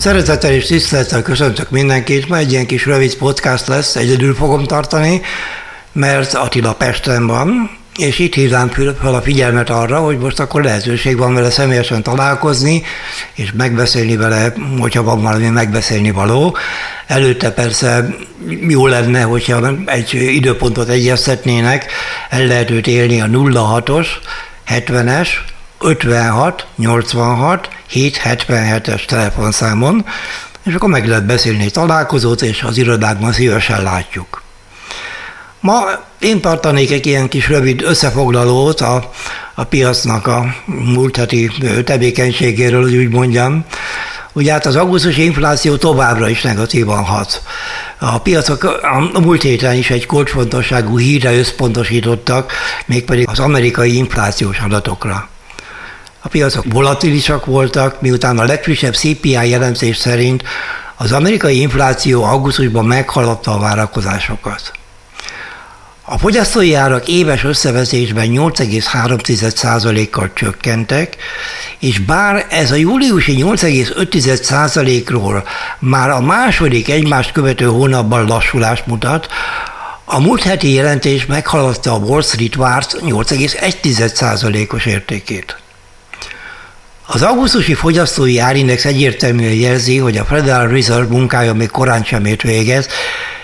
Szeretettel és tisztelettel köszöntök mindenkit, ma egy ilyen kis rövid podcast lesz, egyedül fogom tartani, mert Attila Pesten van, és itt hívnám fel a figyelmet arra, hogy most akkor lehetőség van vele személyesen találkozni, és megbeszélni vele, hogyha van valami megbeszélni való. Előtte persze jó lenne, hogyha egy időpontot egyeztetnének, el lehet őt élni a 06-os, 70-es, 56 86 777-es telefonszámon, és akkor meg lehet beszélni találkozót, és az irodákban szívesen látjuk. Ma én tartanék egy ilyen kis rövid összefoglalót a, a piacnak a múlt heti tevékenységéről, hogy úgy mondjam. Ugye hát az augusztusi infláció továbbra is negatívan hat. A piacok a múlt héten is egy kulcsfontosságú hírre összpontosítottak, mégpedig az amerikai inflációs adatokra. A piacok volatilisak voltak, miután a legfrissebb CPI jelentés szerint az amerikai infláció augusztusban meghaladta a várakozásokat. A fogyasztói árak éves összevezésben 8,3%-kal csökkentek, és bár ez a júliusi 8,5%-ról már a második egymást követő hónapban lassulást mutat, a múlt heti jelentés meghaladta a Wall Street várt 8,1%-os értékét. Az augusztusi fogyasztói árindex egyértelműen jelzi, hogy a Federal Reserve munkája még korán sem ért véget,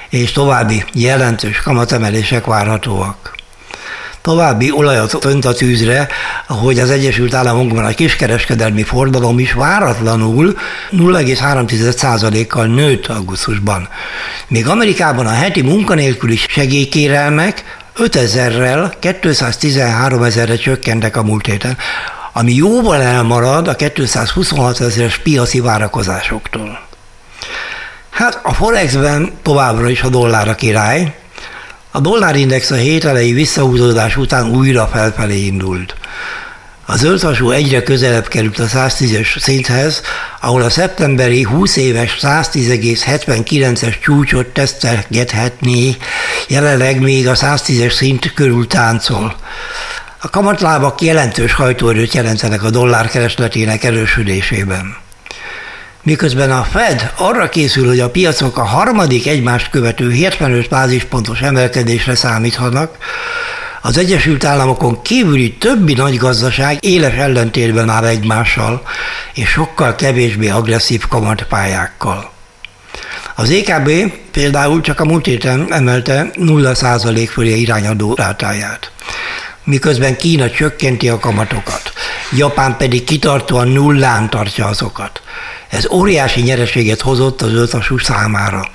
és további jelentős kamatemelések várhatóak. További olajat önt a tűzre, hogy az Egyesült Államokban a kiskereskedelmi fordalom is váratlanul 0,3%-kal nőtt augusztusban. Még Amerikában a heti munkanélküli segélykérelmek 5000-rel 213 ezerre csökkentek a múlt héten, ami jóval elmarad a 226 ezeres piaci várakozásoktól. Hát a Forexben továbbra is a dollár a király. A dollárindex a hét elejé visszahúzódás után újra felfelé indult. Az zöldvasú egyre közelebb került a 110-es szinthez, ahol a szeptemberi 20 éves 110,79-es csúcsot tesztelgethetné, jelenleg még a 110-es szint körül táncol. A kamatlábak jelentős hajtóerőt jelentenek a dollár keresletének erősödésében. Miközben a Fed arra készül, hogy a piacok a harmadik egymást követő 75 bázispontos emelkedésre számíthatnak, az Egyesült Államokon kívüli többi nagy gazdaság éles ellentétben áll egymással, és sokkal kevésbé agresszív kamatpályákkal. Az EKB például csak a múlt héten emelte 0% fölé irányadó rátáját miközben Kína csökkenti a kamatokat. Japán pedig kitartóan nullán tartja azokat. Ez óriási nyereséget hozott az öltasú számára,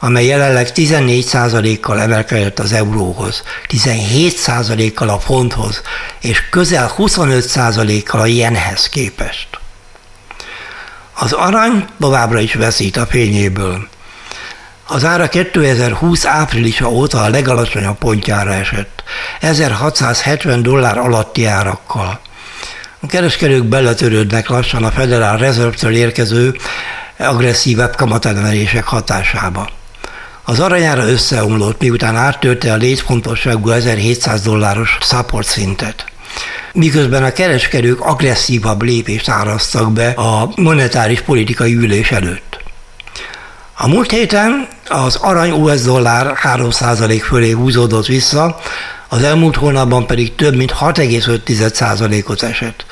amely jelenleg 14%-kal emelkedett az euróhoz, 17%-kal a fonthoz, és közel 25%-kal a jenhez képest. Az arany továbbra is veszít a fényéből. Az ára 2020 áprilisa óta a legalacsonyabb pontjára esett, 1670 dollár alatti árakkal. A kereskedők beletörődnek lassan a Federal Reserve-től érkező agresszívebb kamatemelések hatásába. Az aranyára összeomlott, miután áttörte a létfontosságú 1700 dolláros support szintet miközben a kereskedők agresszívabb lépést árasztak be a monetáris politikai ülés előtt. A múlt héten az arany US dollár 3% fölé húzódott vissza, az elmúlt hónapban pedig több mint 6,5%-ot esett.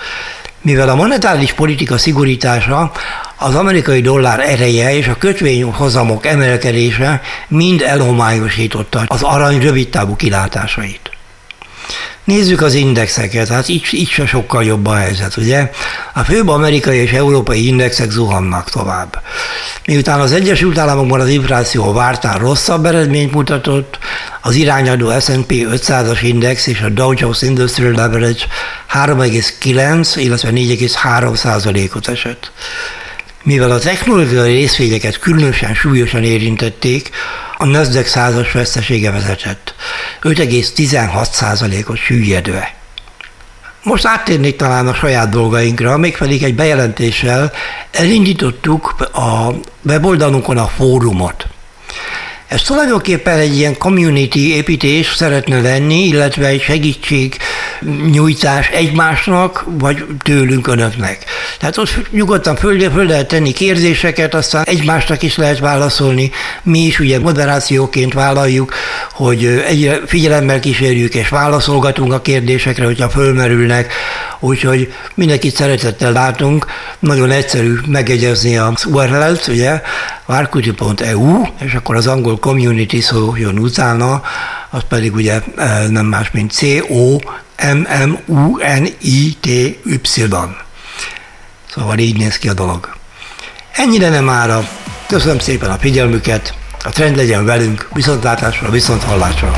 Mivel a monetáris politika szigorítása, az amerikai dollár ereje és a kötvényhozamok emelkedése mind elhomályosította az arany rövidtávú kilátásait. Nézzük az indexeket, hát így, így se sokkal jobb a helyzet, ugye? A főbb amerikai és európai indexek zuhannak tovább. Miután az Egyesült Államokban az infláció vártán rosszabb eredményt mutatott, az irányadó S&P 500-as index és a Dow Jones Industrial Average 3,9, illetve 4,3 százalékot esett. Mivel a technológiai részvényeket különösen súlyosan érintették, a Nasdaq százas vesztesége vezetett, 5,16%-os süllyedve. Most áttérnék talán a saját dolgainkra, mégpedig egy bejelentéssel elindítottuk a weboldalunkon a fórumot. Ez tulajdonképpen egy ilyen community építés szeretne lenni, illetve egy segítség nyújtás egymásnak, vagy tőlünk önöknek. Tehát ott nyugodtan föl, föl lehet tenni kérdéseket, aztán egymásnak is lehet válaszolni. Mi is ugye moderációként vállaljuk, hogy egy figyelemmel kísérjük és válaszolgatunk a kérdésekre, hogyha fölmerülnek, úgyhogy mindenkit szeretettel látunk. Nagyon egyszerű megegyezni az URL-t, ugye, várkutyi.eu, és akkor az angol community szó jön utána, az pedig ugye e, nem más, mint C-O-M-M-U-N-I-T-Y. Szóval így néz ki a dolog. Ennyire nem ára. Köszönöm szépen a figyelmüket, a trend legyen velünk, viszontlátásra, viszont hallásra.